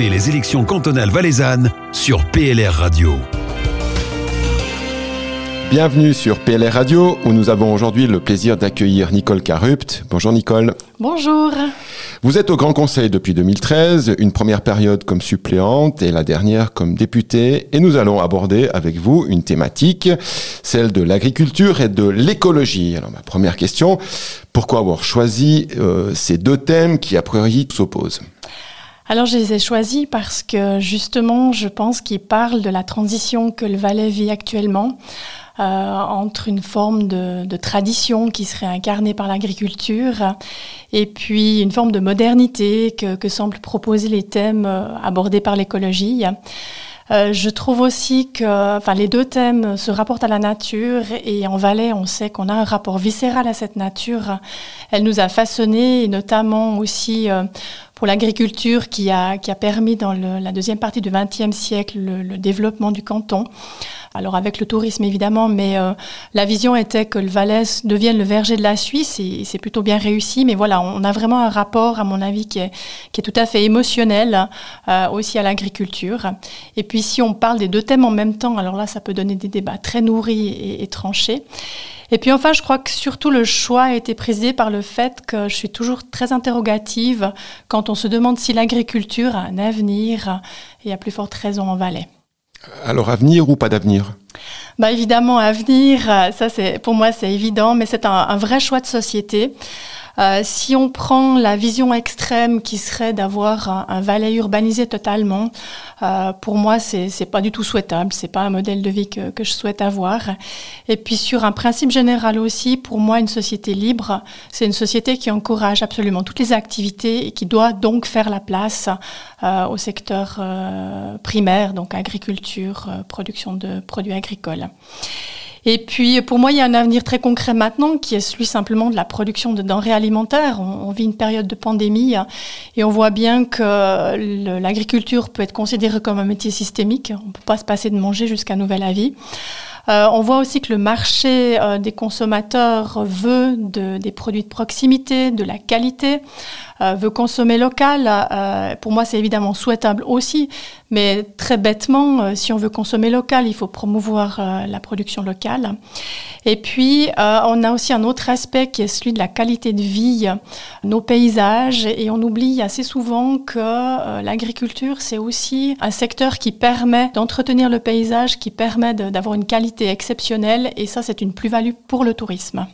Suivez les élections cantonales valaisannes sur PLR Radio. Bienvenue sur PLR Radio où nous avons aujourd'hui le plaisir d'accueillir Nicole Carupt. Bonjour Nicole. Bonjour. Vous êtes au Grand Conseil depuis 2013, une première période comme suppléante et la dernière comme députée et nous allons aborder avec vous une thématique, celle de l'agriculture et de l'écologie. Alors ma première question, pourquoi avoir choisi euh, ces deux thèmes qui a priori s'opposent? Alors je les ai choisis parce que justement je pense qu'ils parlent de la transition que le Valais vit actuellement. Euh, entre une forme de, tradition qui serait incarnée par l'agriculture et puis une forme de modernité que, que semblent proposer les thèmes euh, abordés par l'écologie. Euh, je trouve aussi que enfin, les deux thèmes se rapportent à la nature et en Valais, on sait qu'on a un rapport viscéral à cette nature. Elle nous a façonnés, et notamment aussi euh, pour l'agriculture qui a, qui a permis dans le, la deuxième partie du XXe siècle le, le, développement du canton. Alors avec le tourisme évidemment, mais euh, la vision était que le Valais devienne le verger de la Suisse et, c'est plutôt bien réussi. Mais voilà, on a vraiment un rapport, à mon avis, qui est, qui est tout à fait émotionnel euh, aussi à l'agriculture. Et puis si on parle des deux thèmes en même temps, alors là, ça peut donner des débats très nourris et, et tranchés. Et puis enfin, je crois que surtout le choix a été présidé par le fait que je suis toujours très interrogative quand on se demande si l'agriculture a un avenir et à plus forte raison en Valais. Alors avenir ou pas d'avenir bah évidemment avenir, ça c'est pour moi c'est évident, mais c'est un, un, vrai choix de société. Euh, si on prend la vision extrême qui serait d'avoir un, un, Valais urbanisé totalement, euh, pour moi, c'est pas du tout souhaitable. C'est pas un modèle de vie que, je souhaite avoir. Et puis sur un principe général aussi, pour moi, une société libre, c'est une société qui encourage absolument toutes les activités et qui doit donc faire la place euh, au secteur primaire, donc agriculture, production de produits agricoles. Et puis, pour moi, il y a un avenir très concret maintenant qui est celui simplement de la production de denrées alimentaires. On, vit une période de pandémie et on voit bien que l'agriculture peut être considérée comme un métier systémique. On ne peut pas se passer de manger jusqu'à nouvel avis. Euh, on voit aussi que le marché euh, des consommateurs veut de, des produits de proximité, de la qualité, veut consommer local. Euh, pour moi, c'est évidemment souhaitable aussi, mais très bêtement, euh, si on veut consommer local, il faut promouvoir la production locale. Et puis, on a aussi un autre aspect qui est celui de la qualité de vie, nos paysages, et on oublie assez souvent que l'agriculture, c'est aussi un secteur qui permet d'entretenir le paysage, qui permet d'avoir une qualité exceptionnelle, et ça, c'est une plus-value pour le tourisme.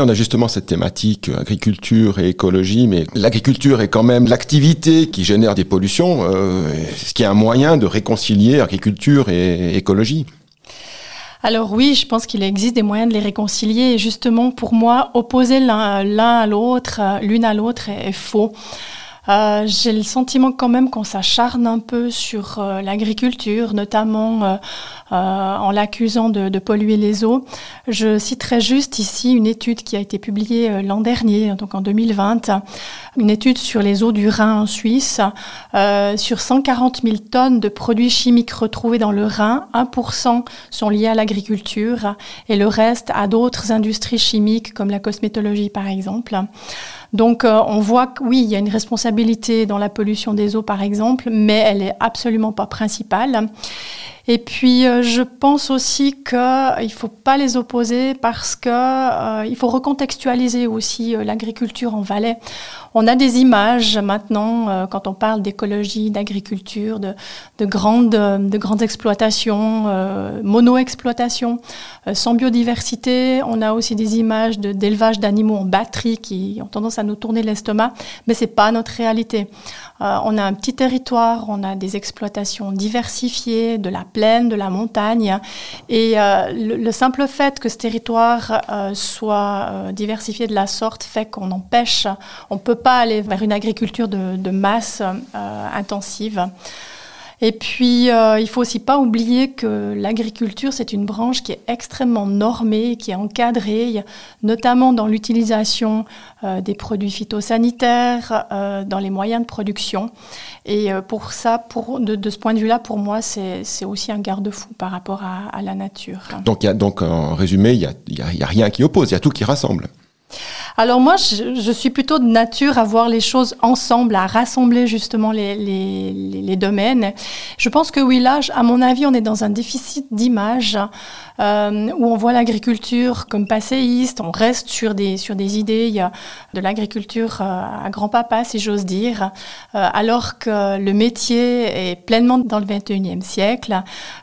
On a justement cette thématique euh, agriculture et écologie, mais l'agriculture est quand même l'activité qui génère des pollutions, euh, ce qui est un moyen de réconcilier agriculture et écologie. Alors oui, je pense qu'il existe des moyens de les réconcilier. Et justement, pour moi, opposer l'un à l'autre, l'une à l'autre est faux. Euh, J'ai le sentiment quand même qu'on s'acharne un peu sur euh, l'agriculture, notamment euh, euh, en l'accusant de, de, polluer les eaux. Je citerai juste ici une étude qui a été publiée l'an dernier, donc en 2020, une étude sur les eaux du Rhin en Suisse. Sur 140 000 tonnes de produits chimiques retrouvés dans le Rhin, 1% sont liés à l'agriculture et le reste à d'autres industries chimiques comme la cosmétologie par exemple. Donc euh, on voit que oui, il y a une responsabilité dans la pollution des eaux par exemple, mais elle est absolument pas principale. Et puis, euh, je pense aussi qu'il ne faut pas les opposer parce qu'il euh, faut recontextualiser aussi euh, l'agriculture en Valais. On a des images maintenant, euh, quand on parle d'écologie, d'agriculture, de, de, grandes, de grandes exploitations, euh, mono-exploitations, sans biodiversité. On a aussi des images d'élevage d'animaux en batterie qui ont tendance à nous tourner l'estomac, mais ce n'est pas notre réalité. On a un petit territoire, on a des exploitations diversifiées, de la plaine, de la montagne. Et euh, le, le, simple fait que ce territoire euh, soit euh, diversifié de la sorte fait qu'on empêche, on ne peut pas aller vers une agriculture de, de masse intensive. Et puis, euh, il faut aussi pas oublier que l'agriculture, c'est une branche qui est extrêmement normée, qui est encadrée, notamment dans l'utilisation euh, des produits phytosanitaires, euh, dans les moyens de production. Et euh, pour ça, pour, de, ce point de vue-là, pour moi, c'est aussi un garde-fou par rapport à, la nature. Donc, y a, donc en résumé, il n'y a, y y a rien qui oppose, il y a tout qui rassemble. Alors moi, je, suis plutôt de nature à voir les choses ensemble, à rassembler justement les, domaines. Je pense que oui, là, à mon avis, on est dans un déficit d'image euh, où on voit l'agriculture comme passéiste, on reste sur des, sur des idées de l'agriculture euh, à grand-papa, si j'ose dire, euh, alors que le métier est pleinement dans le 21e siècle.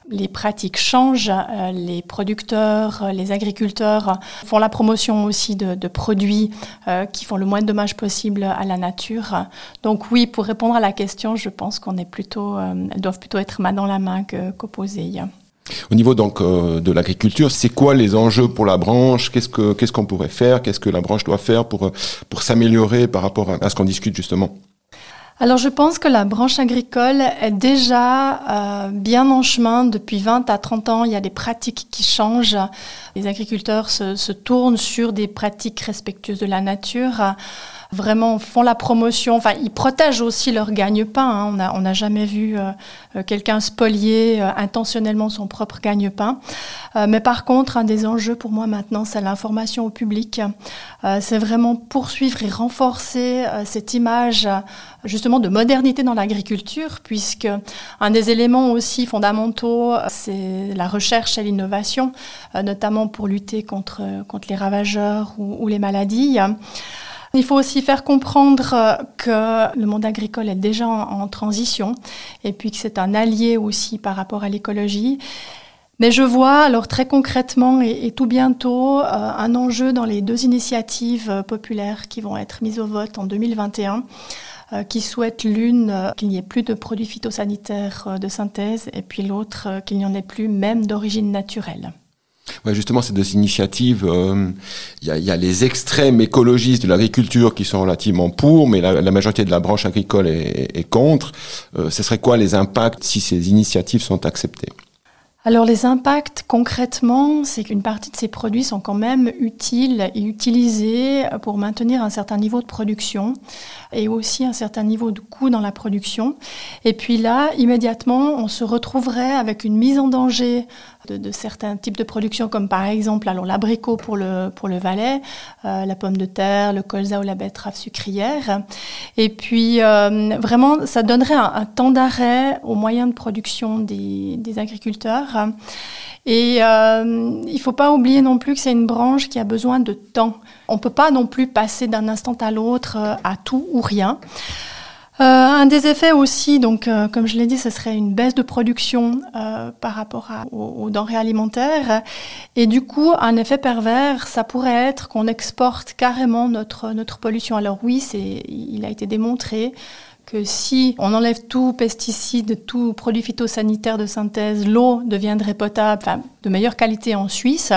Les pratiques changent, les producteurs, les agriculteurs font la promotion aussi de produits euh, qui font le moins de dommages possible à la nature. Donc oui, pour répondre à la question, je pense qu'on est plutôt, euh, elles doivent plutôt être main dans la main qu'opposées. Au niveau donc euh, de l'agriculture, c'est quoi les enjeux pour la branche? Qu'est-ce que qu'est-ce qu'on pourrait faire? Qu'est-ce que la branche doit faire pour pour s'améliorer par rapport à ce qu'on discute justement? Alors je pense que la branche agricole est déjà euh, bien en chemin depuis 20 à 30 ans. Il y a des pratiques qui changent. Les agriculteurs se, se tournent sur des pratiques respectueuses de la nature vraiment font la promotion. Enfin, ils protègent aussi leur gagne-pain. Hein. On n'a jamais vu euh, euh, quelqu'un spolier euh, intentionnellement son propre gagne-pain. mais par contre, un des enjeux pour moi maintenant, c'est l'information au public. c'est vraiment poursuivre et renforcer cette image justement de modernité dans l'agriculture, puisque un des éléments aussi fondamentaux, c'est la recherche et l'innovation, notamment pour lutter contre, contre les ravageurs ou, ou les maladies. Il faut aussi faire comprendre euh, que le monde agricole est déjà en, transition et puis que c'est un allié aussi par rapport à l'écologie. Mais je vois alors très concrètement et, tout bientôt euh, un enjeu dans les deux initiatives euh, populaires qui vont être mises au vote en 2021 qui souhaitent l'une qu'il n'y ait plus de produits phytosanitaires de synthèse et puis l'autre qu'il n'y en ait plus même d'origine naturelle. Ouais, justement, ces deux initiatives, euh, il y, a, y, a, les extrêmes écologistes de l'agriculture qui sont relativement pour, mais la, majorité de la branche agricole est, est contre. Euh, ce serait quoi les impacts si ces initiatives sont acceptées? Alors les impacts concrètement, c'est qu'une partie de ces produits sont quand même utiles et utilisés pour maintenir un certain niveau de production et aussi un certain niveau de coût dans la production. Et puis là, immédiatement, on se retrouverait avec une mise en danger de, certains types de production, comme par exemple alors l'abricot pour le, pour le Valais, euh, la pomme de terre, le colza ou la betterave sucrière. Et puis euh, vraiment, ça donnerait un, temps d'arrêt aux moyens de production des, des agriculteurs. Et euh, il ne faut pas oublier non plus que c'est une branche qui a besoin de temps. On ne peut pas non plus passer d'un instant à l'autre à tout ou rien. Euh, un des effets aussi, donc, euh, comme je l'ai dit, ce serait une baisse de production euh, par rapport aux, denrées alimentaires. Et du coup, un effet pervers, ça pourrait être qu'on exporte carrément notre, pollution. Alors oui, c'est, il a été démontré que si on enlève tout pesticide, tout produit phytosanitaire de synthèse, l'eau deviendrait potable, enfin, de meilleure qualité en Suisse.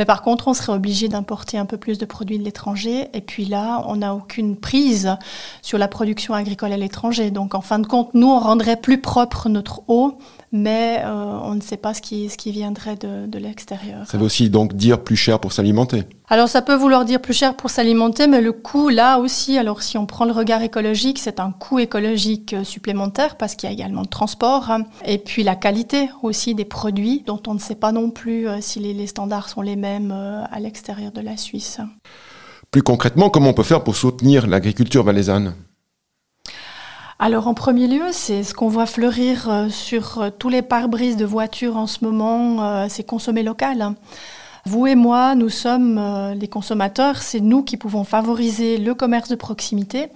Mais par contre, on serait obligé d'importer un peu plus de produits de l'étranger. Et puis là, on n'a aucune prise sur la production agricole à l'étranger. Donc, en fin de compte, nous, on rendrait plus propre notre eau mais euh, on ne sait pas ce qui, ce qui viendrait de, de l'extérieur. Ça veut aussi donc dire plus cher pour s'alimenter Alors ça peut vouloir dire plus cher pour s'alimenter, mais le coût là aussi, alors si on prend le regard écologique, c'est un coût écologique euh, supplémentaire parce qu'il y a également le transport, hein. et puis la qualité aussi des produits dont on ne sait pas non plus euh, si les, les standards sont les mêmes à l'extérieur de la Suisse. Plus concrètement, comment on peut faire pour soutenir l'agriculture valaisanne? Alors en premier lieu, c'est ce qu'on voit fleurir euh, sur euh, tous les pare-brises de voitures en ce moment, euh, c'est consommer local. Vous et moi, nous sommes les consommateurs, c'est nous qui pouvons favoriser le commerce de proximité.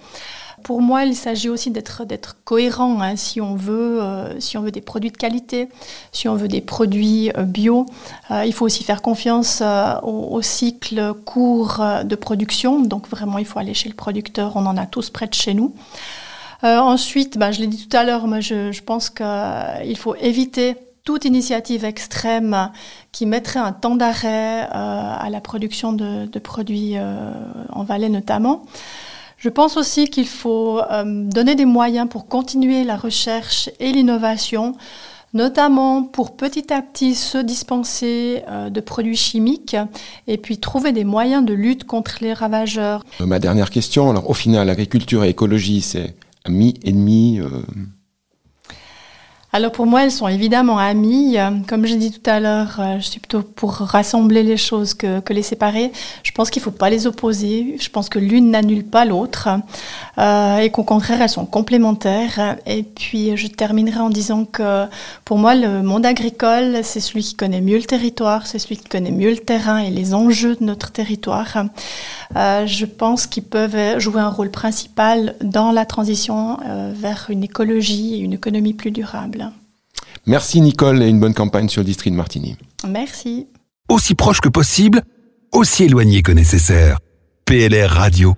Pour moi, il s'agit aussi d'être cohérent. Hein, si on veut si on veut des produits de qualité, si on veut des produits bio, il faut aussi faire confiance au, au, cycle court de production. Donc vraiment, il faut aller chez le producteur. On en a tous près de chez nous. Euh, ensuite, bah, je l'ai dit tout à l'heure, moi je, pense qu'il euh, faut éviter toute initiative extrême qui mettrait un temps d'arrêt euh, à la production de, produits euh, en Valais notamment. Je pense aussi qu'il faut euh, donner des moyens pour continuer la recherche et l'innovation, notamment pour petit à petit se dispenser euh, de produits chimiques et puis trouver des moyens de lutte contre les ravageurs. Ma dernière question, alors au final, agriculture et écologie, c'est ami, ennemi euh alors pour moi, elles sont évidemment amies. Comme j'ai dit tout à l'heure, euh, je suis plutôt pour rassembler les choses que, les séparer. Je pense qu'il ne faut pas les opposer. Je pense que l'une n'annule pas l'autre euh, et qu'au contraire, elles sont complémentaires. Et puis je terminerai en disant que pour moi, le monde agricole, c'est celui qui connaît mieux le territoire, c'est celui qui connaît mieux le terrain et les enjeux de notre territoire. Euh, je pense qu'ils peuvent jouer un rôle principal dans la transition euh, vers une écologie et une économie plus durable. Merci Nicole et une bonne campagne sur le district de Martigny. Merci. Aussi proche que possible, aussi éloigné que nécessaire. PLR Radio.